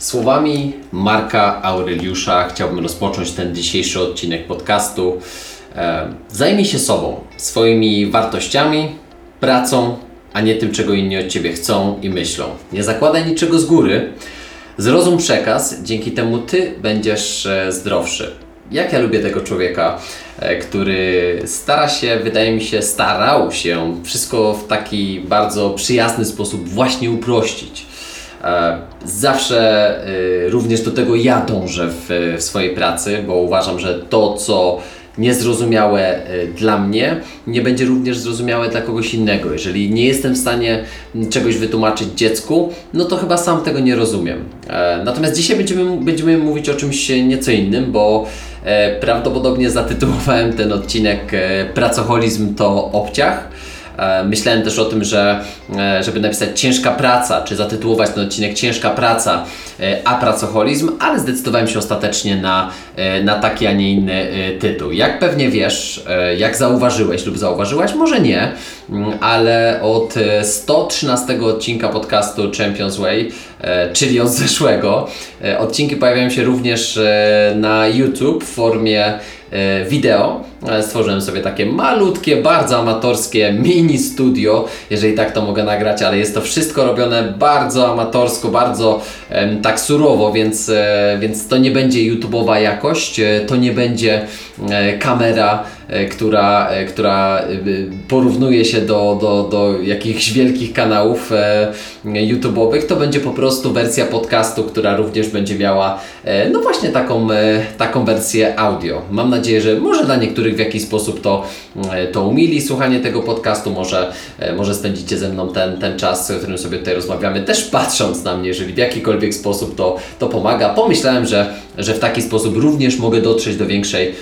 Słowami Marka Aureliusza chciałbym rozpocząć ten dzisiejszy odcinek podcastu. E, zajmij się sobą, swoimi wartościami, pracą, a nie tym, czego inni od ciebie chcą i myślą. Nie zakładaj niczego z góry. Zrozum przekaz, dzięki temu ty będziesz e, zdrowszy. Jak ja lubię tego człowieka, e, który stara się, wydaje mi się, starał się wszystko w taki bardzo przyjazny sposób właśnie uprościć. E, zawsze również do tego ja dążę w, w swojej pracy, bo uważam, że to, co niezrozumiałe dla mnie, nie będzie również zrozumiałe dla kogoś innego. Jeżeli nie jestem w stanie czegoś wytłumaczyć dziecku, no to chyba sam tego nie rozumiem. E, natomiast dzisiaj będziemy, będziemy mówić o czymś nieco innym, bo e, prawdopodobnie zatytułowałem ten odcinek Pracoholizm to obciach. E, myślałem też o tym, że e, żeby napisać ciężka praca, czy zatytułować ten odcinek ciężka praca, e, a pracoholizm, ale zdecydowałem się ostatecznie na, na taki, a nie inny tytuł. Jak pewnie wiesz, jak zauważyłeś lub zauważyłaś, może nie, mm, ale od 113 odcinka podcastu Champions Way, czyli od zeszłego, odcinki pojawiają się również na YouTube w formie wideo. E, stworzyłem sobie takie malutkie, bardzo amatorskie mini studio, jeżeli tak to mogę nagrać, ale jest to wszystko robione bardzo amatorsko, bardzo tak surowo, więc, e, więc to nie będzie YouTube'owa jakość, to nie będzie kamera E, która, e, która e, porównuje się do, do, do jakichś wielkich kanałów YouTube'owych, to będzie po prostu wersja podcastu, która również będzie miała no właśnie taką, taką wersję audio. Mam nadzieję, że może dla niektórych w jakiś sposób to, to umili słuchanie tego podcastu, może, może spędzicie ze mną ten, ten czas, w którym sobie tutaj rozmawiamy, też patrząc na mnie, jeżeli w jakikolwiek sposób to, to pomaga. Pomyślałem, że, że w taki sposób również mogę dotrzeć do większej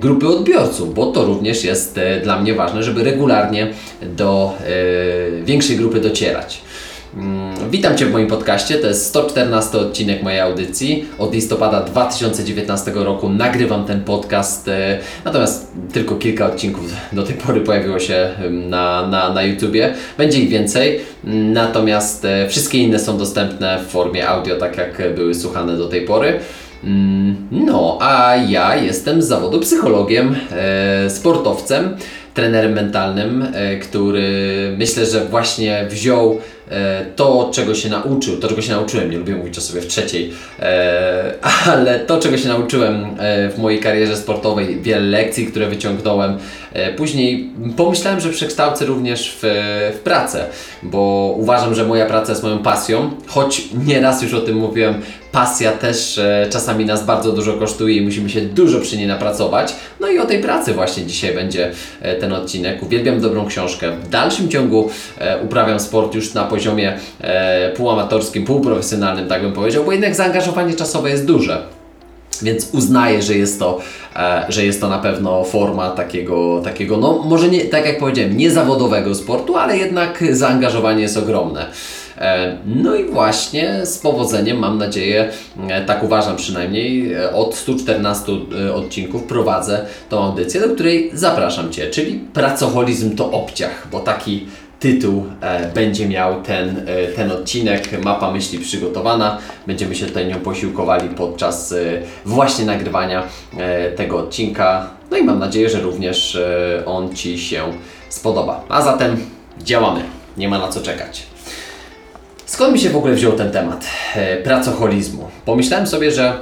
grupy odbiorców bo to również jest e, dla mnie ważne, żeby regularnie do e, większej grupy docierać. Witam Cię w moim podcaście. To jest 114 odcinek mojej audycji. Od listopada 2019 roku nagrywam ten podcast, e, natomiast tylko kilka odcinków do tej pory pojawiło się na, na, na YouTubie. Będzie ich więcej, natomiast wszystkie inne są dostępne w formie audio, tak jak były słuchane do tej pory. Mm, no, a ja jestem z zawodu psychologiem, e, sportowcem, trenerem mentalnym, e, który myślę, że właśnie wziął E, to, czego się nauczył, to, czego się nauczyłem, nie lubię mówić o sobie w trzeciej, e, ale to, czego się nauczyłem e, w mojej karierze sportowej, wiele lekcji, które wyciągnąłem, później pomyślałem, że przekształcę również w, w pracę, bo uważam, że moja praca jest moją pasją, choć nieraz już o tym mówiłem, pasja też czasami nas bardzo dużo kosztuje i musimy się dużo przy niej napracować. No i o tej pracy właśnie dzisiaj będzie ten odcinek. Uwielbiam dobrą książkę. W dalszym ciągu uprawiam sport już na poziomie e, półamatorskim, półprofesjonalnym, tak bym powiedział, bo jednak zaangażowanie czasowe jest duże. Więc uznaję, że jest to, e, że jest to na pewno forma takiego, takiego, no może nie, tak jak powiedziałem, niezawodowego sportu, ale jednak zaangażowanie jest ogromne. E, no i właśnie z powodzeniem, mam nadzieję, e, tak uważam przynajmniej, od 114 odcinków prowadzę tą audycję, do której zapraszam Cię, czyli pracoholizm to obciach, bo taki tytuł e, będzie miał ten, e, ten odcinek. Mapa myśli przygotowana. Będziemy się tutaj nią posiłkowali podczas e, właśnie nagrywania tego odcinka. No i mam nadzieję, że również on Ci się spodoba. A zatem działamy. Nie ma na co czekać. Skąd mi się w ogóle wziął ten temat pracoholizmu? Pomyślałem sobie, że,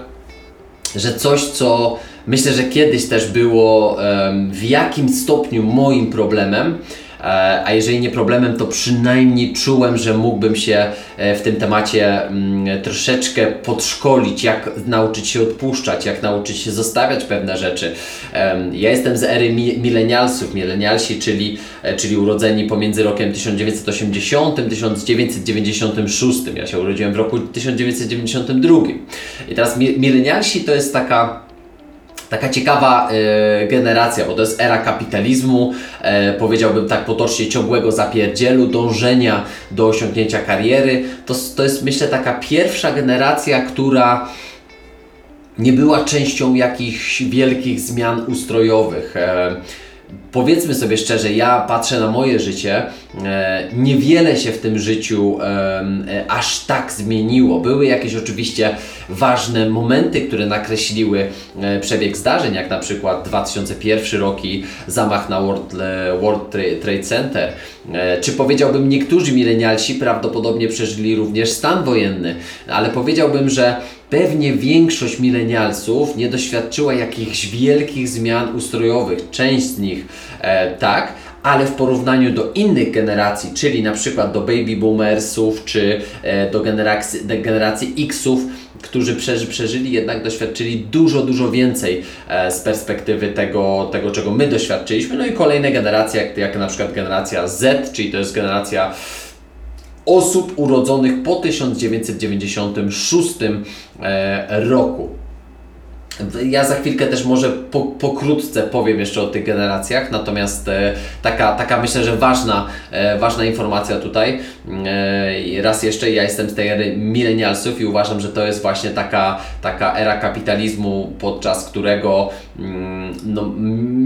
że coś, co myślę, że kiedyś też było w jakim stopniu moim problemem, a jeżeli nie problemem, to przynajmniej czułem, że mógłbym się e, w tym temacie mm, troszeczkę podszkolić, jak nauczyć się odpuszczać, jak nauczyć się zostawiać pewne rzeczy. Ja jestem z ery milenialsów, milenialsi, czyli, e, czyli urodzeni pomiędzy rokiem 1980 a 1996. Ja się urodziłem w roku 1992. I teraz milenialsi to jest taka taka ciekawa y, generacja, bo to jest era kapitalizmu, y, powiedziałbym tak potocznie ciągłego zapierdzielu, dążenia do osiągnięcia kariery. To, to jest myślę taka pierwsza generacja, która nie była częścią jakichś wielkich zmian ustrojowych. Y, powiedzmy sobie szczerze, ja patrzę na moje życie, e, niewiele się w tym życiu e, aż tak zmieniło. Były jakieś oczywiście ważne momenty, które nakreśliły e, przebieg zdarzeń, jak na przykład 2001 rok i zamach na World, e, World Trade Center. E, czy powiedziałbym, niektórzy milenialsi prawdopodobnie przeżyli również stan wojenny, ale powiedziałbym, że Pewnie większość milenialsów nie doświadczyła jakichś wielkich zmian ustrojowych, część z nich e, tak, ale w porównaniu do innych generacji, czyli na przykład do baby boomersów czy e, do generacji, generacji Xów, którzy przeży, przeżyli, jednak doświadczyli dużo, dużo więcej e, z perspektywy tego, tego, czego my doświadczyliśmy. No i kolejne generacje, jak, jak na przykład generacja Z, czyli to jest generacja osób urodzonych po 1996 e, roku. Ja za chwilkę też może po, pokrótce powiem jeszcze o tych generacjach, natomiast e, taka, taka myślę, że ważna, e, ważna informacja tutaj. E, raz jeszcze, ja jestem z tej ery milenialsów i uważam, że to jest właśnie taka, taka era kapitalizmu, podczas którego mm, no,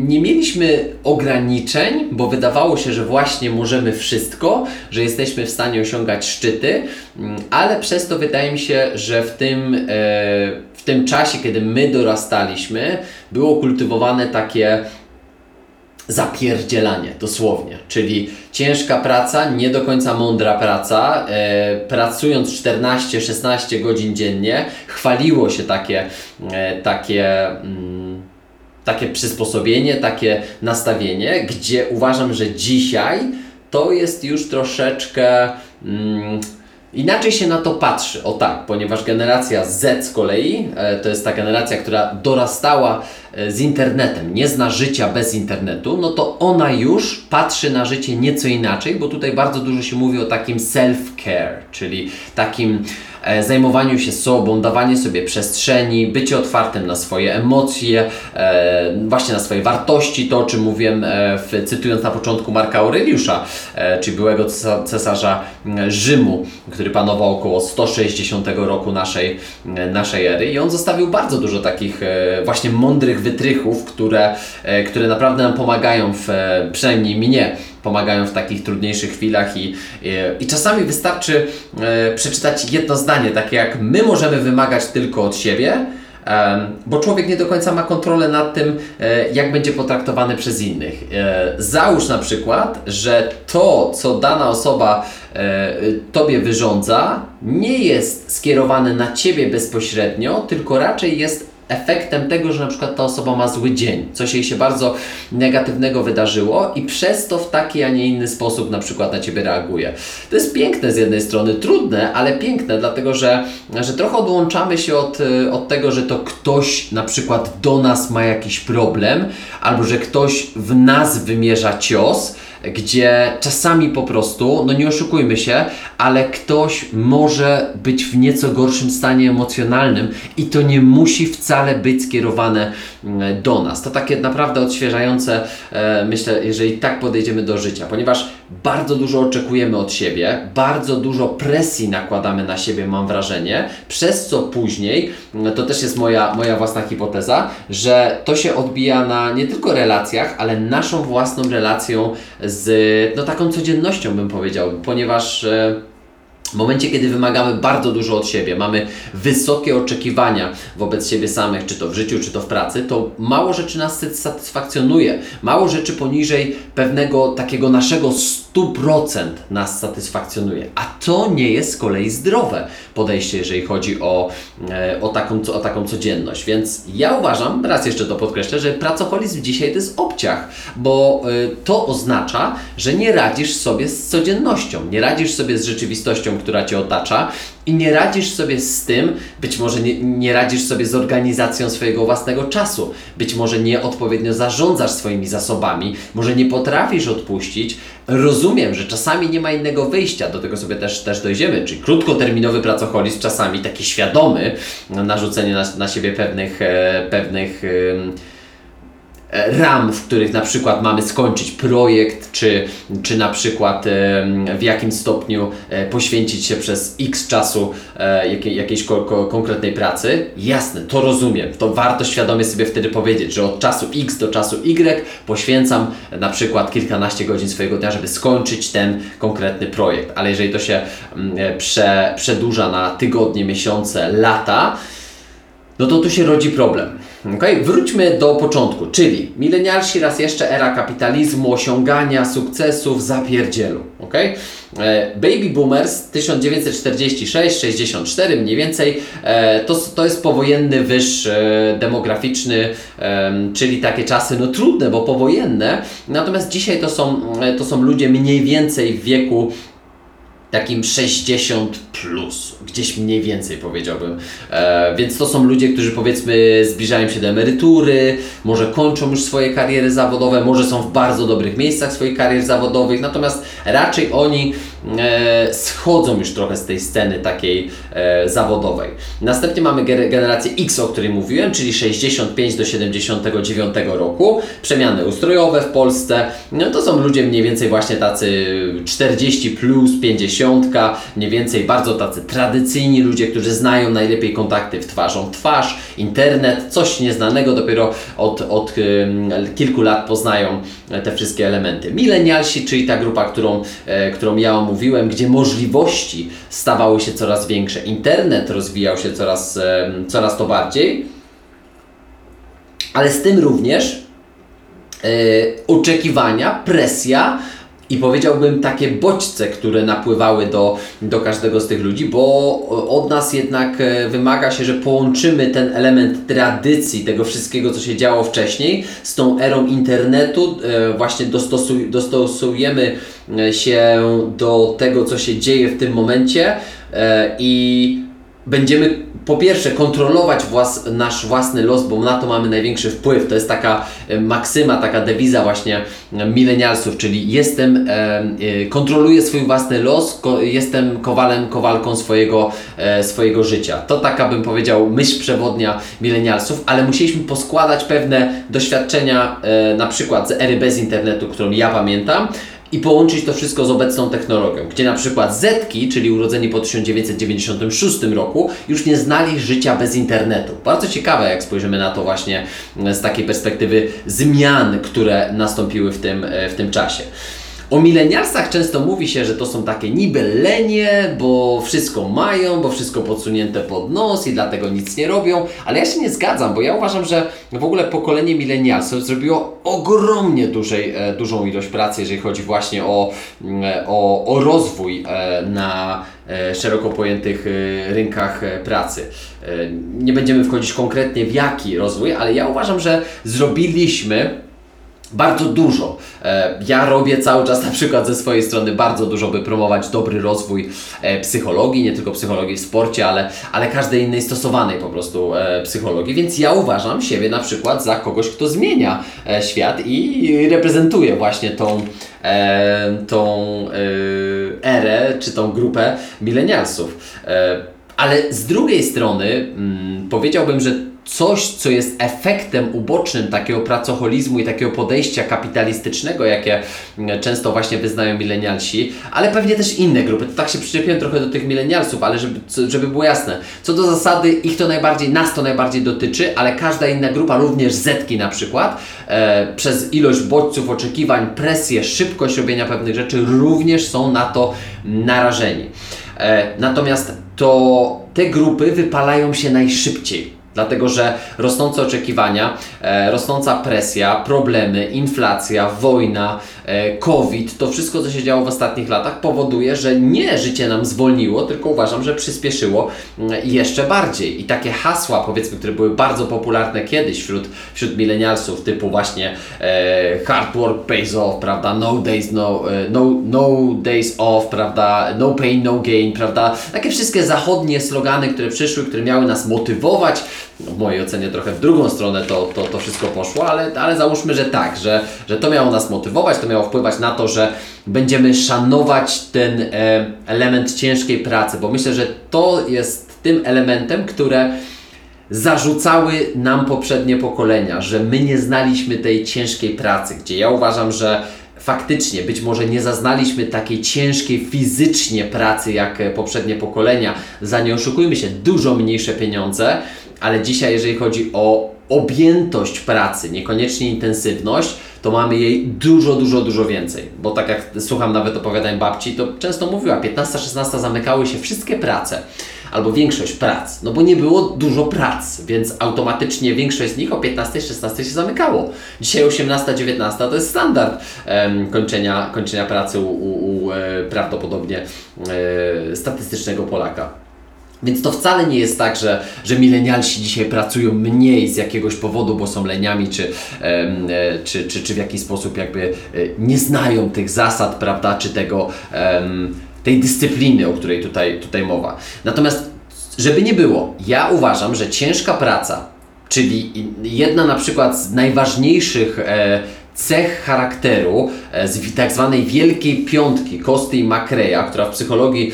nie mieliśmy ograniczeń, bo wydawało się, że właśnie możemy wszystko, że jesteśmy w stanie osiągać szczyty, mm, ale przez to wydaje mi się, że w tym e, w tym czasie, kiedy my dorastaliśmy, było kultywowane takie zapierdzielanie, dosłownie. Czyli ciężka praca, nie do końca mądra praca, e, pracując 14-16 godzin dziennie, chwaliło się takie, e, takie, mm, takie przysposobienie, takie nastawienie, gdzie uważam, że dzisiaj to jest już troszeczkę. Mm, Inaczej się na to patrzy, o tak, ponieważ generacja Z z kolei e, to jest ta generacja, która dorastała e, z internetem, nie zna życia bez internetu, no to ona już patrzy na życie nieco inaczej, bo tutaj bardzo dużo się mówi o takim self-care, czyli takim zajmowaniu się sobą, dawanie sobie przestrzeni, bycie otwartym na swoje emocje, e, właśnie na swoje wartości, to o czym mówiłem, e, w, cytując na początku Marka Aureliusza, czyli byłego cesarza Rzymu, który panował około 160 roku naszej, naszej ery. I on zostawił bardzo dużo takich właśnie mądrych wytrychów, które, które naprawdę nam pomagają, w, przynajmniej mnie, pomagają w takich trudniejszych chwilach i, i, i czasami wystarczy e, przeczytać jedno zdanie, takie jak my możemy wymagać tylko od siebie, bo człowiek nie do końca ma kontrolę nad tym, e, jak będzie potraktowany przez innych. E, załóż na przykład, że to, co dana osoba tobie wyrządza, nie jest skierowane na ciebie bezpośrednio, tylko raczej jest efektem tego, że na przykład ta osoba ma zły dzień, coś jej się bardzo negatywnego wydarzyło i przez to w taki, a nie inny sposób na przykład na Ciebie reaguje. To jest piękne z jednej strony, trudne, ale piękne, dlatego że, że trochę odłączamy się od, od tego, że to ktoś na przykład do nas ma jakiś problem, albo że ktoś w nas wymierza cios, gdzie czasami po prostu, no nie oszukujmy się, ale ktoś może być w nieco gorszym stanie emocjonalnym i to nie musi wcale być skierowane mm, do nas. To takie naprawdę odświeżające, e, myślę, jeżeli tak podejdziemy do życia, ponieważ bardzo dużo oczekujemy od siebie, bardzo dużo presji nakładamy na siebie, mam wrażenie, przez co później, mm, to też jest moja, moja własna hipoteza, że to się odbija na nie tylko relacjach, ale naszą własną relacją z no, taką codziennością, bym powiedział, ponieważ. W momencie, kiedy wymagamy bardzo dużo od siebie, mamy wysokie oczekiwania wobec siebie samych, czy to w życiu, czy to w pracy, to mało rzeczy nas satysfakcjonuje. Mało rzeczy poniżej pewnego takiego naszego 100% nas satysfakcjonuje. A to nie jest z kolei zdrowe podejście, jeżeli chodzi o, e, o, taką, o taką codzienność. Więc ja uważam, raz jeszcze to podkreślę, że pracoholizm dzisiaj to jest obciach, bo e, to oznacza, że nie radzisz sobie z codziennością, nie radzisz sobie z rzeczywistością, która Cię otacza i nie radzisz sobie z tym, być może nie, nie radzisz sobie z organizacją swojego własnego czasu, być może nieodpowiednio zarządzasz swoimi zasobami, może nie potrafisz odpuścić. Rozumiem, że czasami nie ma innego wyjścia, do tego sobie też, też dojdziemy, czyli krótkoterminowy pracoholizm, czasami taki świadomy, narzucenie na, na siebie pewnych, e, pewnych e, ram, w których na przykład mamy skończyć projekt, czy, czy na przykład w jakim stopniu e, poświęcić się przez x czasu jakiej, jakiejś ko ko konkretnej pracy. Jasne, to rozumiem. To warto świadomie sobie wtedy powiedzieć, że od czasu x do czasu y poświęcam na przykład kilkanaście godzin swojego dnia, żeby skończyć ten konkretny projekt. Ale jeżeli to się prze, przedłuża na tygodnie, miesiące, lata, no to tu się rodzi problem. Okay? Wróćmy do początku, czyli milenialsi raz jeszcze era kapitalizmu, osiągania sukcesów, zapierdzielu. Okay? E, baby boomers 1946-64 mniej więcej e, to, to jest powojenny wyż e, demograficzny, czyli takie czasy no trudne, bo powojenne, natomiast dzisiaj to są, to są ludzie mniej więcej w wieku takim 60 plus, gdzieś mniej więcej powiedziałbym. E, więc to są ludzie, którzy powiedzmy zbliżają się do emerytury, może kończą już swoje kariery zawodowe, może są w bardzo dobrych miejscach swoich karier zawodowych, natomiast raczej oni schodzą już trochę z tej sceny takiej e, zawodowej. Następnie mamy generację X, o której mówiłem, czyli 65 do 79 roku, przemiany ustrojowe w Polsce. No, to są ludzie mniej więcej właśnie tacy 40 plus 50, mniej więcej bardzo tacy tradycyjni ludzie, którzy znają najlepiej kontakty w twarzą twarz, internet, coś nieznanego, dopiero od, od kilku lat poznają te wszystkie elementy. Milenialsi, czyli ta grupa, którą, e, którą ja omówiłem, gdzie możliwości stawały się coraz większe, internet rozwijał się coraz, coraz to bardziej, ale z tym również e, oczekiwania, presja, i powiedziałbym takie bodźce, które napływały do, do każdego z tych ludzi, bo od nas jednak e, wymaga się, że połączymy ten element tradycji, tego wszystkiego, co się działo wcześniej, z tą erą internetu, e, właśnie dostosuj, dostosujemy e, się do tego, co się dzieje w tym momencie i będziemy po pierwsze kontrolować włas, nasz własny los, bo na to mamy największy wpływ. To jest taka e, maksyma, taka dewiza właśnie e, milenialsów, czyli jestem, e, e, kontroluję swój własny los, ko, jestem kowalem, kowalką swojego, e, swojego życia. To taka bym powiedział myśl przewodnia milenialsów, ale musieliśmy poskładać pewne doświadczenia, e, na przykład z ery bez internetu, którą ja pamiętam, i połączyć to wszystko z obecną technologią, gdzie na przykład Zetki, czyli urodzeni po 1996 roku, już nie znali życia bez internetu. Bardzo ciekawe, jak spojrzymy na to właśnie z takiej perspektywy zmian, które nastąpiły w tym, w tym czasie. O milenialsach często mówi się, że to są takie niby lenie, bo wszystko mają, bo wszystko podsunięte pod nos i dlatego nic nie robią, ale ja się nie zgadzam, bo ja uważam, że w ogóle pokolenie milenialsów zrobiło ogromnie dużej, e, dużą ilość pracy, jeżeli chodzi właśnie o, mm, o, o rozwój e, na e, szeroko pojętych rynkach pracy. Nie będziemy wchodzić konkretnie w jaki rozwój, ale ja uważam, że zrobiliśmy bardzo dużo. E, ja robię cały czas na przykład ze swojej strony bardzo dużo, by promować dobry rozwój e, psychologii, nie tylko psychologii w sporcie, ale, ale każdej innej stosowanej po prostu e, psychologii, więc ja uważam siebie na przykład za kogoś, kto zmienia świat i reprezentuje właśnie tą, tą erę, czy tą grupę milenialsów. Ale z drugiej strony mm, powiedziałbym, że coś, co jest efektem ubocznym takiego pracoholizmu i takiego podejścia kapitalistycznego, jakie mm, często właśnie wyznają milenialsi, ale pewnie też inne grupy. To tak się przyczepiłem trochę do tych milenialsów, ale żeby, żeby było jasne. Co do zasady, ich to najbardziej, nas to najbardziej dotyczy, ale każda inna grupa, również Zetki na przykład, e, przez ilość bodźców, oczekiwań, presję, szybkość robienia pewnych rzeczy, również są na to narażeni. E, natomiast to te grupy wypalają się najszybciej Dlatego, że rosnące oczekiwania, e, rosnąca presja, problemy, inflacja, wojna, COVID, to wszystko, co się działo w ostatnich latach, powoduje, że nie życie nam zwolniło, tylko uważam, że przyspieszyło mm, jeszcze bardziej. I takie hasła, powiedzmy, które były bardzo popularne kiedyś wśród, wśród milenialsów, typu właśnie e, hard work pays off, prawda, no days, no, e, no, no days off, prawda, no pain, no gain, prawda, takie wszystkie zachodnie slogany, które przyszły, które miały nas motywować, w mojej ocenie trochę w drugą stronę to, to, to wszystko poszło, ale, ale załóżmy, że tak, że, że to miało nas motywować, to miało wpływać na to, że będziemy szanować ten e, element ciężkiej pracy, bo myślę, że to jest tym elementem, które zarzucały nam poprzednie pokolenia, że my nie znaliśmy tej ciężkiej pracy, gdzie ja uważam, że faktycznie być może nie zaznaliśmy takiej ciężkiej fizycznie pracy jak poprzednie pokolenia. Za nie oszukujmy się, dużo mniejsze pieniądze, ale dzisiaj, jeżeli chodzi o objętość pracy, niekoniecznie intensywność, to mamy jej dużo, dużo, dużo więcej. Bo tak jak słucham nawet opowiadań babci, to często mówiła, 15-16 zamykały się wszystkie prace albo większość prac, no bo nie było dużo prac, więc automatycznie większość z nich o 15-16 się zamykało. Dzisiaj 18-19 to jest standard kończenia, kończenia pracy u, u, u e, prawdopodobnie e, statystycznego Polaka. Więc to wcale nie jest tak, że, że milenialsi dzisiaj pracują mniej z jakiegoś powodu, bo są leniami, czy, e, czy, czy, czy w jakiś sposób jakby e, nie znają tych zasad, prawda, czy tego, tej dyscypliny, o której tutaj, tutaj mowa. Natomiast, żeby nie było, ja uważam, że ciężka praca, czyli jedna na przykład z najważniejszych e, cech charakteru e, z tak zwanej wielkiej piątki Kosty i Makreja, która w psychologii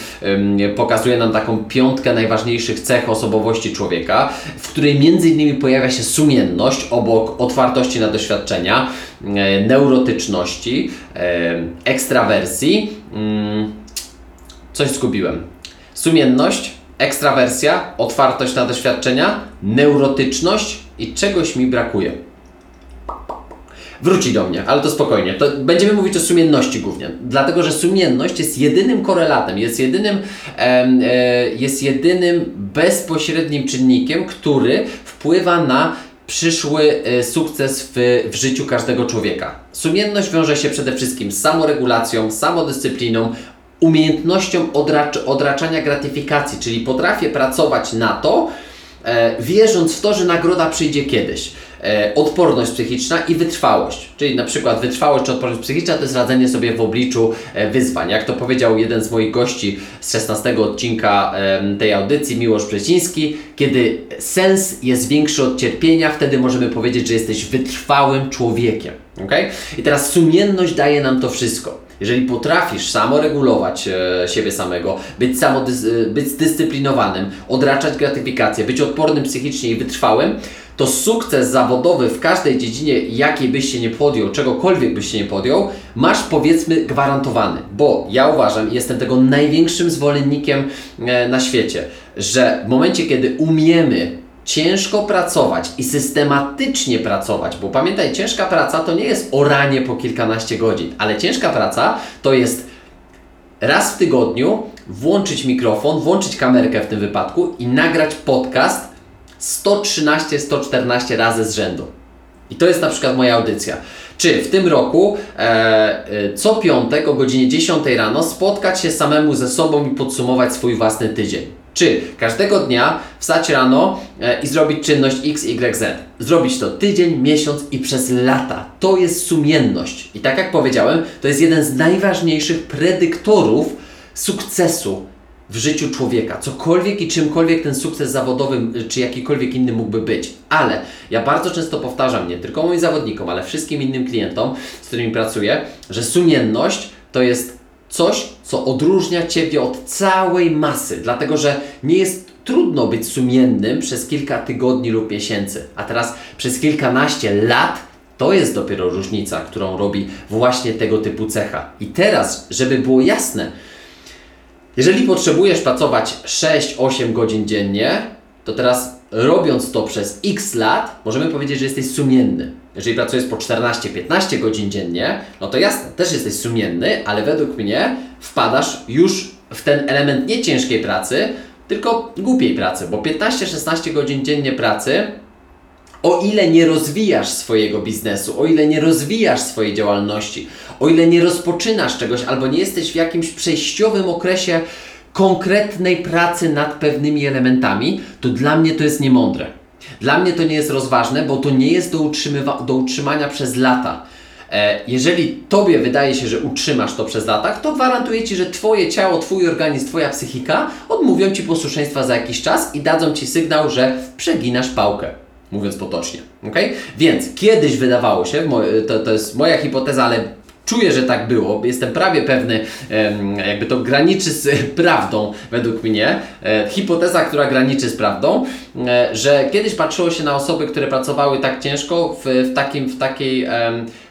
pokazuje nam taką piątkę najważniejszych cech osobowości człowieka, w której między innymi pojawia się sumienność obok otwartości na doświadczenia, e, neurotyczności, e, ekstrawersji. Mm, coś zgubiłem. Sumienność, ekstrawersja, otwartość na doświadczenia, neurotyczność i czegoś mi brakuje wróci do mnie, ale to spokojnie. To będziemy mówić o sumienności głównie, dlatego że sumienność jest jedynym korelatem, jest jedynym, e, jest jedynym bezpośrednim czynnikiem, który wpływa na przyszły e, sukces w, w życiu każdego człowieka. Sumienność wiąże się przede wszystkim z samoregulacją, samodyscypliną, umiejętnością odracz, odraczania gratyfikacji, czyli potrafię pracować na to, e, wierząc w to, że nagroda przyjdzie kiedyś. E, odporność psychiczna i wytrwałość. Czyli na przykład wytrwałość czy odporność psychiczna to jest radzenie sobie w obliczu e, wyzwań. Jak to powiedział jeden z moich gości z 16 odcinka tej audycji, Miłosz Przeciński, kiedy sens jest większy od cierpienia, wtedy możemy powiedzieć, że jesteś wytrwałym człowiekiem. Okay? I teraz sumienność daje nam to wszystko. Jeżeli potrafisz samoregulować e, siebie samego, być, samodys być zdyscyplinowanym, odraczać gratyfikację, być odpornym psychicznie i wytrwałym, to sukces zawodowy w każdej dziedzinie, jakiej byś się nie podjął, czegokolwiek byś się nie podjął, masz powiedzmy gwarantowany. Bo ja uważam, jestem tego największym zwolennikiem e, na świecie, że w momencie, kiedy umiemy ciężko pracować i systematycznie pracować, bo pamiętaj, ciężka praca to nie jest oranie po kilkanaście godzin, ale ciężka praca to jest raz w tygodniu włączyć mikrofon, włączyć kamerkę w tym wypadku i nagrać podcast 113-114 razy z rzędu. I to jest na przykład moja audycja. Czy w tym roku e, e, co piątek o godzinie 10 rano spotkać się samemu ze sobą i podsumować swój własny tydzień? Czy każdego dnia wstać rano e, i zrobić czynność X, Y, Z? Zrobić to tydzień, miesiąc i przez lata. To jest sumienność. I tak jak powiedziałem, to jest jeden z najważniejszych predyktorów sukcesu w życiu człowieka, cokolwiek i czymkolwiek ten sukces zawodowy czy jakikolwiek inny mógłby być. Ale ja bardzo często powtarzam, nie tylko moim zawodnikom, ale wszystkim innym klientom, z którymi pracuję, że sumienność to jest coś, co odróżnia Ciebie od całej masy, dlatego że nie jest trudno być sumiennym przez kilka tygodni lub miesięcy, a teraz przez kilkanaście lat to jest dopiero różnica, którą robi właśnie tego typu cecha. I teraz, żeby było jasne, jeżeli potrzebujesz pracować 6-8 godzin dziennie, to teraz robiąc to przez x lat, możemy powiedzieć, że jesteś sumienny. Jeżeli pracujesz po 14-15 godzin dziennie, no to jasne, też jesteś sumienny, ale według mnie wpadasz już w ten element nie ciężkiej pracy, tylko głupiej pracy, bo 15-16 godzin dziennie pracy o ile nie rozwijasz swojego biznesu, o ile nie rozwijasz swojej działalności, o ile nie rozpoczynasz czegoś albo nie jesteś w jakimś przejściowym okresie konkretnej pracy nad pewnymi elementami, to dla mnie to jest niemądre. Dla mnie to nie jest rozważne, bo to nie jest do, do utrzymania przez lata. E, jeżeli Tobie wydaje się, że utrzymasz to przez latach, to gwarantuję Ci, że Twoje ciało, Twój organizm, Twoja psychika odmówią Ci posłuszeństwa za jakiś czas i dadzą Ci sygnał, że przeginasz pałkę mówiąc potocznie. Okay? Więc kiedyś wydawało się, to, to jest moja hipoteza, ale czuję, że tak było, jestem prawie pewny, jakby to graniczy z prawdą według mnie, e, hipoteza, która graniczy z prawdą, e, że kiedyś patrzyło się na osoby, które pracowały tak ciężko w, w, takim, w takiej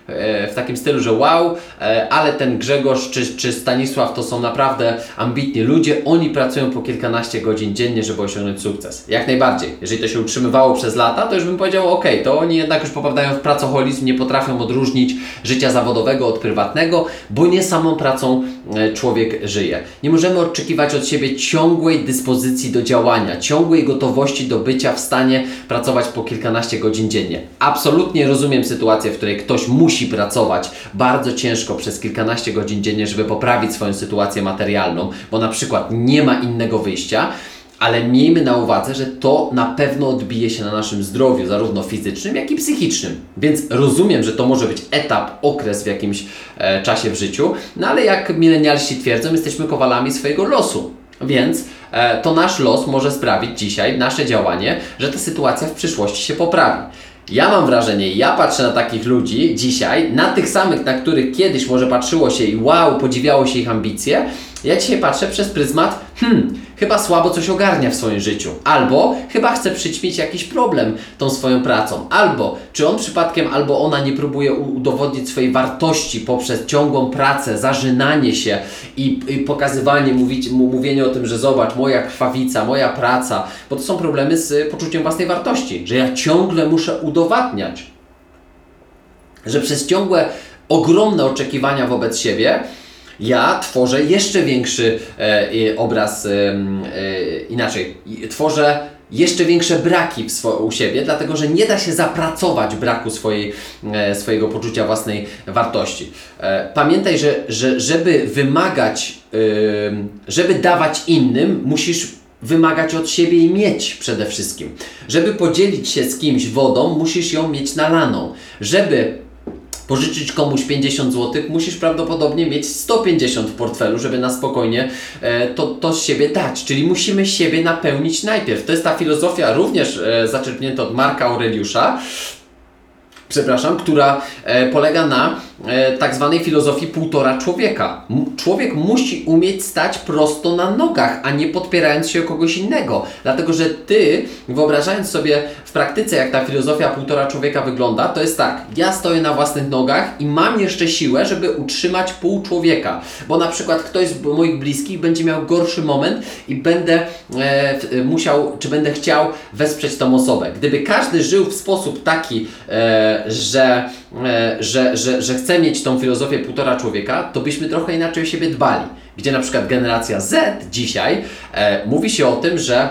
w takim stylu, że wow, e, ale ten Grzegorz czy, czy Stanisław to są naprawdę ambitni ludzie, oni pracują po kilkanaście godzin dziennie, żeby osiągnąć sukces. Jak najbardziej. Jeżeli to się utrzymywało przez lata, to już bym powiedział, ok, to oni jednak już popadają w pracoholizm, nie potrafią odróżnić życia zawodowego od prywatnego, bo nie samą pracą e, człowiek żyje. Nie możemy oczekiwać od siebie ciągłej dyspozycji do działania, ciągłej gotowości do bycia w stanie pracować po kilkanaście godzin dziennie. Absolutnie rozumiem sytuację, w której ktoś musi musi pracować bardzo ciężko przez kilkanaście godzin dziennie, żeby poprawić swoją sytuację materialną, bo na przykład nie ma innego wyjścia, ale miejmy na uwadze, że to na pewno odbije się na naszym zdrowiu, zarówno fizycznym, jak i psychicznym. Więc rozumiem, że to może być etap, okres w jakimś e, czasie w życiu, no ale jak milenialsi twierdzą, jesteśmy kowalami swojego losu. Więc e, to nasz los może sprawić dzisiaj, nasze działanie, że ta sytuacja w przyszłości się poprawi. Ja mam wrażenie, ja patrzę na takich ludzi dzisiaj, na tych samych, na których kiedyś może patrzyło się i wow, podziwiało się ich ambicje, ja dzisiaj patrzę przez pryzmat, hmm, chyba słabo coś ogarnia w swoim życiu, albo chyba chce przyćmić jakiś problem tą swoją pracą, albo czy on przypadkiem, albo ona nie próbuje udowodnić swojej wartości poprzez ciągłą pracę, zażynanie się i, i pokazywanie, mówić, mówienie o tym, że zobacz, moja krwawica, moja praca, bo to są problemy z poczuciem własnej wartości, że ja ciągle muszę udowadniać, że przez ciągłe ogromne oczekiwania wobec siebie ja tworzę jeszcze większy e, obraz e, inaczej. Tworzę jeszcze większe braki w u siebie, dlatego że nie da się zapracować braku swojej, e, swojego poczucia własnej wartości. Pamiętaj, że, że żeby wymagać, żeby dawać innym, musisz wymagać od siebie i mieć przede wszystkim. Żeby podzielić się z kimś wodą, musisz ją mieć nalaną. Żeby pożyczyć komuś 50 zł, musisz prawdopodobnie mieć 150 w portfelu, żeby na spokojnie e, to, to z siebie dać. Czyli musimy siebie napełnić najpierw. To jest ta filozofia również e, zaczerpnięta od Marka Aureliusza, przepraszam, która e, polega na tak zwanej filozofii półtora człowieka. Człowiek musi umieć stać prosto na nogach, a nie podpierając się kogoś innego. Dlatego, że ty, wyobrażając sobie w praktyce, jak ta filozofia półtora człowieka wygląda, to jest tak, ja stoję na własnych nogach i mam jeszcze siłę, żeby utrzymać pół człowieka. Bo na przykład ktoś z moich bliskich będzie miał gorszy moment i będę e, musiał, czy będę chciał wesprzeć tą osobę. Gdyby każdy żył w sposób taki, e, że, e, że, że, że chce mieć tą filozofię półtora człowieka, to byśmy trochę inaczej o siebie dbali. Gdzie na przykład generacja Z dzisiaj e, mówi się o tym, że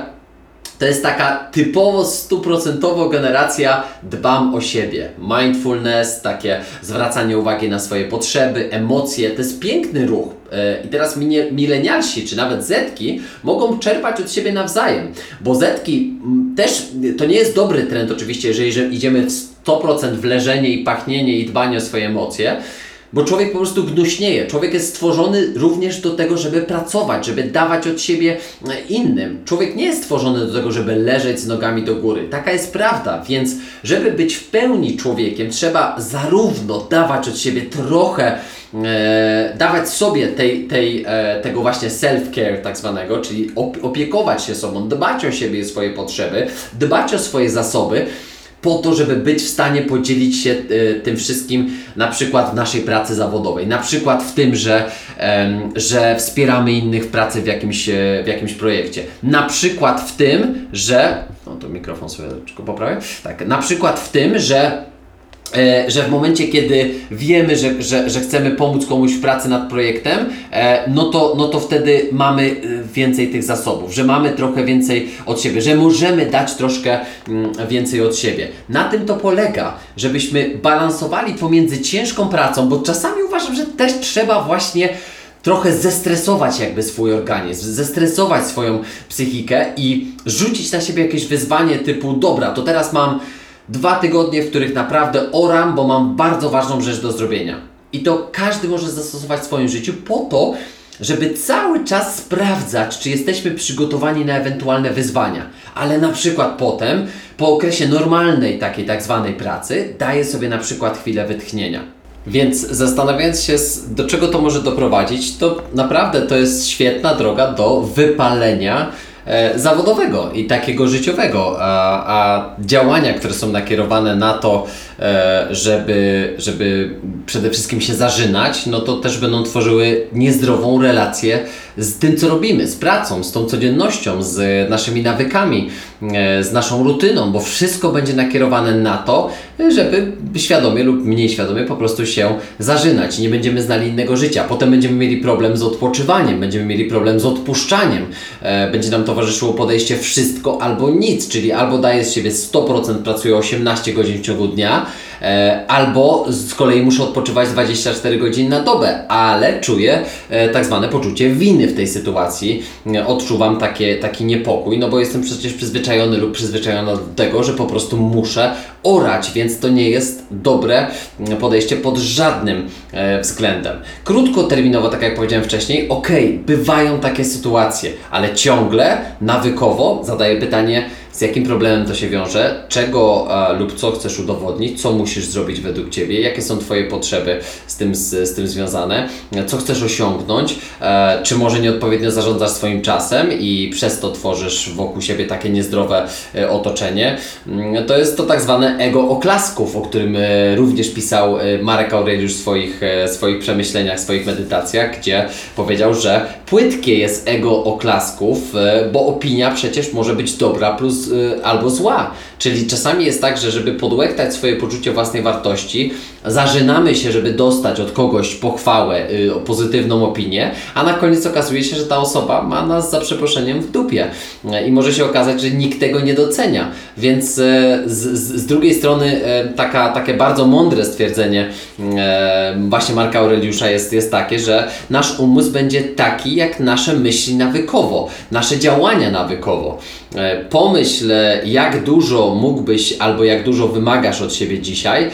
to jest taka typowo stuprocentowo generacja dbam o siebie. Mindfulness, takie zwracanie uwagi na swoje potrzeby, emocje, to jest piękny ruch. E, I teraz milenialsi, czy nawet Zetki mogą czerpać od siebie nawzajem, bo Zetki też, to nie jest dobry trend oczywiście, jeżeli idziemy w 100% w leżenie i pachnienie i dbanie o swoje emocje, bo człowiek po prostu gnuśnieje. Człowiek jest stworzony również do tego, żeby pracować, żeby dawać od siebie e, innym. Człowiek nie jest stworzony do tego, żeby leżeć z nogami do góry. Taka jest prawda, więc żeby być w pełni człowiekiem, trzeba zarówno dawać od siebie trochę E, dawać sobie tej, tej, e, tego właśnie self-care tak zwanego, czyli opiekować się sobą, dbać o siebie i swoje potrzeby, dbać o swoje zasoby, po to, żeby być w stanie podzielić się y, tym wszystkim na przykład w naszej pracy zawodowej, na przykład w tym, że, że wspieramy innych w pracy w jakimś, y, w jakimś projekcie, na przykład w tym, że, no to mikrofon sobie tylko poprawię, tak, na przykład w tym, że E, że w momencie, kiedy wiemy, że, że, że chcemy pomóc komuś w pracy nad projektem, e, no to, no to wtedy mamy e, więcej tych zasobów, że mamy trochę więcej od siebie, że możemy dać troszkę mm, więcej od siebie. Na tym to polega, żebyśmy balansowali pomiędzy ciężką pracą, bo czasami uważam, że też trzeba właśnie trochę zestresować jakby swój organizm, zestresować swoją psychikę i rzucić na siebie jakieś wyzwanie typu dobra, to teraz mam dwa tygodnie, w których naprawdę oram, bo mam bardzo ważną rzecz do zrobienia. I to każdy może zastosować w swoim życiu po to, żeby cały czas sprawdzać, czy jesteśmy przygotowani na ewentualne wyzwania. Ale na przykład potem, po okresie normalnej takiej tak zwanej pracy, daję sobie na przykład chwilę wytchnienia. Więc zastanawiając się, do czego to może doprowadzić, to naprawdę to jest świetna droga do wypalenia zawodowego i takiego życiowego, a, a działania, które są nakierowane na to, e, żeby, żeby przede wszystkim się zażynać, no to też będą tworzyły niezdrową relację z tym, co robimy, z pracą, z tą codziennością, z naszymi nawykami, e, z naszą rutyną, bo wszystko będzie nakierowane na to, żeby świadomie lub mniej świadomie po prostu się zażynać. Nie będziemy znali innego życia. Potem będziemy mieli problem z odpoczywaniem, będziemy mieli problem z odpuszczaniem. Będzie nam to towarzyszyło podejście wszystko albo nic, czyli albo daję z siebie 100%, pracuję 18 godzin w ciągu dnia, e, albo z kolei muszę odpoczywać 24 godziny na dobę, ale czuję e, tak zwane poczucie winy w tej sytuacji. E, odczuwam takie, taki niepokój, no bo jestem przecież przyzwyczajony lub przyzwyczajona do tego, że po prostu muszę orać, więc to nie jest dobre podejście pod żadnym względem. Krótkoterminowo, tak jak powiedziałem wcześniej, ok, bywają takie sytuacje, ale ciągle nawykowo zadaję pytanie, z jakim problemem to się wiąże, czego e, lub co chcesz udowodnić, co musisz zrobić według Ciebie, jakie są Twoje potrzeby z tym, z, z tym związane, co chcesz osiągnąć, e, czy może nieodpowiednio zarządzasz swoim czasem i przez to tworzysz wokół siebie takie niezdrowe e, otoczenie. Mm, to jest to tak zwane ego oklasków, o którym e, również pisał e, Marek Aureliusz w swoich, e, swoich przemyśleniach, swoich medytacjach, gdzie powiedział, że płytkie jest ego oklasków, bo opinia przecież może być dobra plus Y, albo zła. Czyli czasami jest tak, że żeby podłektać swoje poczucie własnej wartości, zażynamy się, żeby dostać od kogoś pochwałę, y, pozytywną opinię, a na koniec okazuje się, że ta osoba ma nas za przeproszeniem w dupie. I może się okazać, że nikt tego nie docenia. Więc z, z, z drugiej strony taka, takie bardzo mądre stwierdzenie właśnie Marka Aureliusza jest, jest takie, że nasz umysł będzie taki jak nasze myśli nawykowo, nasze działania nawykowo. Pomyśl, jak dużo mógłbyś albo jak dużo wymagasz od siebie dzisiaj,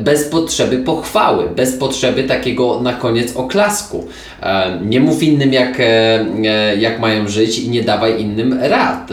bez potrzeby pochwały, bez potrzeby takiego na koniec oklasku. Nie mów innym, jak, jak mają żyć i nie dawaj innym rad,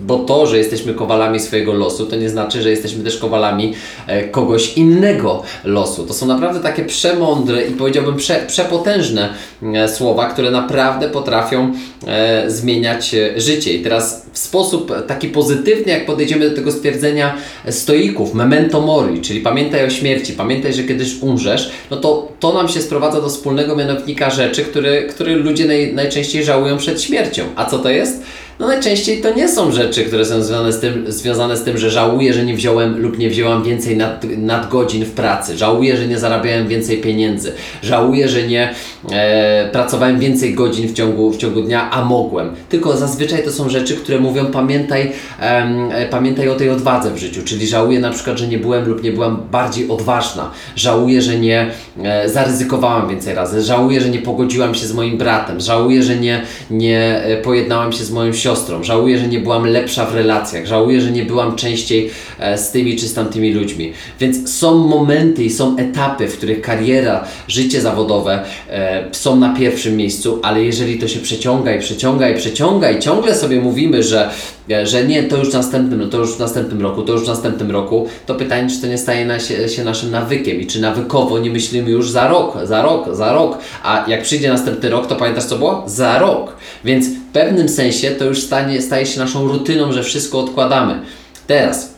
bo to, że jesteśmy kowalami swojego losu, to nie znaczy, że jesteśmy też kowalami e, kogoś innego losu. To są naprawdę takie przemądre i powiedziałbym prze, przepotężne e, słowa, które naprawdę potrafią e, zmieniać życie. I teraz w sposób taki pozytywny, jak podejdziemy do tego stwierdzenia stoików, memento mori, czyli pamiętaj o śmierci, pamiętaj, że kiedyś umrzesz, no to to nam się sprowadza do wspólnego mianownika rzeczy, które, które ludzie naj, najczęściej żałują przed śmiercią. A co to jest? No najczęściej to nie są rzeczy, które są związane z tym, związane z tym że żałuję, że nie wziąłem lub nie wzięłam więcej nad, nadgodzin w pracy, żałuję, że nie zarabiałem więcej pieniędzy, żałuję, że nie e, pracowałem więcej godzin w ciągu, w ciągu dnia, a mogłem. Tylko zazwyczaj to są rzeczy, które mówią pamiętaj, e, pamiętaj o tej odwadze w życiu, czyli żałuję na przykład, że nie byłem lub nie byłam bardziej odważna, żałuję, że nie e, zaryzykowałam więcej razy, żałuję, że nie pogodziłam się z moim bratem, żałuję, że nie, nie e, pojednałam się z moją siostrą, siostrą, żałuję, że nie byłam lepsza w relacjach, żałuję, że nie byłam częściej e, z tymi czy z tamtymi ludźmi. Więc są momenty i są etapy, w których kariera, życie zawodowe e, są na pierwszym miejscu, ale jeżeli to się przeciąga i przeciąga i przeciąga i ciągle sobie mówimy, że e, że nie, to już w następnym, to już w następnym roku, to już w następnym roku, to pytanie, czy to nie staje się naszym nawykiem i czy nawykowo nie myślimy już za rok, za rok, za rok, a jak przyjdzie następny rok, to pamiętasz co było? Za rok. Więc w pewnym sensie to już stanie, staje się naszą rutyną, że wszystko odkładamy. Teraz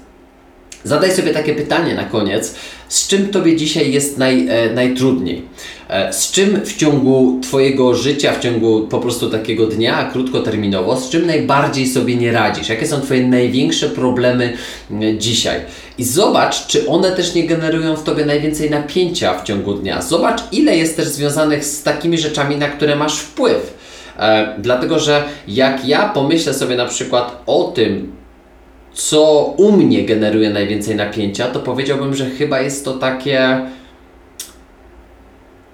zadaj sobie takie pytanie na koniec, z czym Tobie dzisiaj jest naj, e, najtrudniej? E, z czym w ciągu Twojego życia, w ciągu po prostu takiego dnia, krótkoterminowo, z czym najbardziej sobie nie radzisz? Jakie są Twoje największe problemy dzisiaj? I zobacz, czy one też nie generują w Tobie najwięcej napięcia w ciągu dnia. Zobacz, ile jest też związanych z takimi rzeczami, na które masz wpływ. E, dlatego, że jak ja pomyślę sobie na przykład o tym, co u mnie generuje najwięcej napięcia, to powiedziałbym, że chyba jest to takie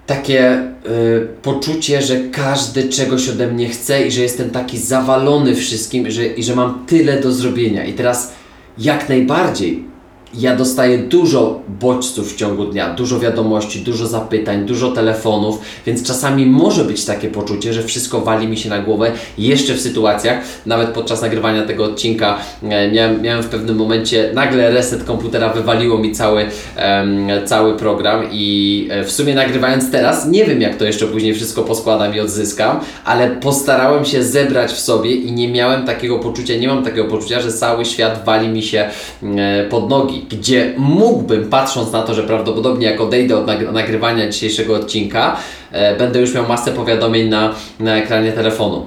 takie y, poczucie, że każdy czegoś ode mnie chce i że jestem taki zawalony wszystkim że, i że mam tyle do zrobienia. I teraz jak najbardziej ja dostaję dużo bodźców w ciągu dnia, dużo wiadomości, dużo zapytań, dużo telefonów, więc czasami może być takie poczucie, że wszystko wali mi się na głowę jeszcze w sytuacjach, nawet podczas nagrywania tego odcinka e, miałem, miałem w pewnym momencie nagle reset komputera, wywaliło mi cały, em, cały program i e, w sumie nagrywając teraz, nie wiem jak to jeszcze później wszystko poskładam i odzyskam, ale postarałem się zebrać w sobie i nie miałem takiego poczucia, nie mam takiego poczucia, że cały świat wali mi się e, pod nogi, gdzie mógłbym, patrząc na to, że prawdopodobnie jak odejdę od nagry- nagrywania dzisiejszego odcinka, e, będę już miał masę powiadomień na, na ekranie telefonu.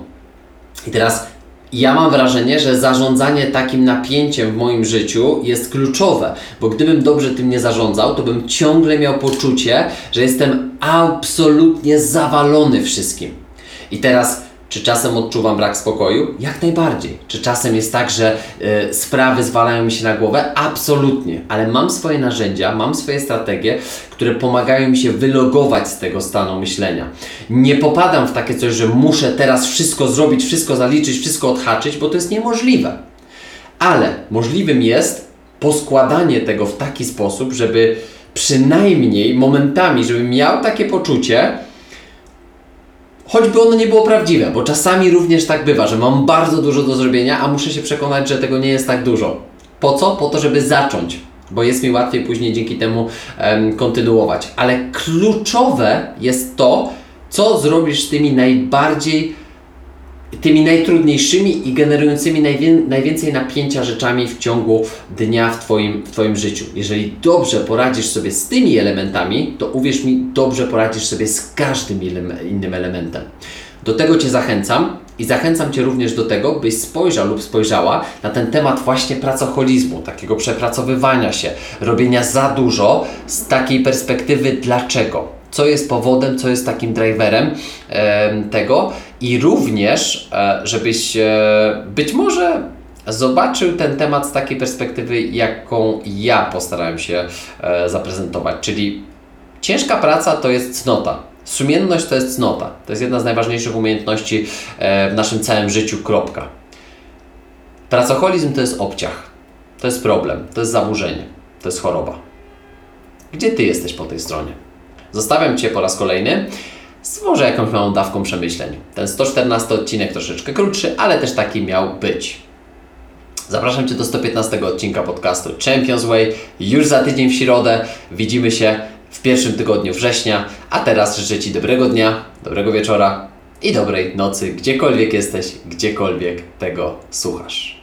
I teraz ja mam wrażenie, że zarządzanie takim napięciem w moim życiu jest kluczowe, bo gdybym dobrze tym nie zarządzał, to bym ciągle miał poczucie, że jestem absolutnie zawalony wszystkim. I teraz, czy czasem odczuwam brak spokoju? Jak najbardziej. Czy czasem jest tak, że y, sprawy zwalają mi się na głowę? Absolutnie. Ale mam swoje narzędzia, mam swoje strategie, które pomagają mi się wylogować z tego stanu myślenia. Nie popadam w takie coś, że muszę teraz wszystko zrobić, wszystko zaliczyć, wszystko odhaczyć, bo to jest niemożliwe. Ale możliwym jest poskładanie tego w taki sposób, żeby przynajmniej momentami, żebym miał takie poczucie, choćby ono nie było prawdziwe, bo czasami również tak bywa, że mam bardzo dużo do zrobienia, a muszę się przekonać, że tego nie jest tak dużo. Po co? Po to, żeby zacząć, bo jest mi łatwiej później dzięki temu em, kontynuować. Ale kluczowe jest to, co zrobisz z tymi najbardziej tymi najtrudniejszymi i generującymi najwię- najwięcej napięcia rzeczami w ciągu dnia w twoim, w twoim życiu. Jeżeli dobrze poradzisz sobie z tymi elementami, to uwierz mi, dobrze poradzisz sobie z każdym ele- innym elementem. Do tego Cię zachęcam i zachęcam Cię również do tego, byś spojrzał lub spojrzała na ten temat właśnie pracoholizmu, takiego przepracowywania się, robienia za dużo z takiej perspektywy dlaczego co jest powodem, co jest takim driverem em, tego i również, e, żebyś e, być może zobaczył ten temat z takiej perspektywy, jaką ja postarałem się e, zaprezentować, czyli ciężka praca to jest cnota. Sumienność to jest cnota. To jest jedna z najważniejszych umiejętności w naszym całym życiu. Kropka. Pracoholizm to jest obciach. To jest problem, to jest zaburzenie, to jest choroba. Gdzie Ty jesteś po tej stronie? Zostawiam Cię po raz kolejny z może jakąś małą dawką przemyśleń. Ten 114 odcinek troszeczkę krótszy, ale też taki miał być. Zapraszam Cię do 115 odcinka podcastu Champions Way już za tydzień w środę. Widzimy się w pierwszym tygodniu września, a teraz życzę Ci dobrego dnia, dobrego wieczora i dobrej nocy, gdziekolwiek jesteś, gdziekolwiek tego słuchasz.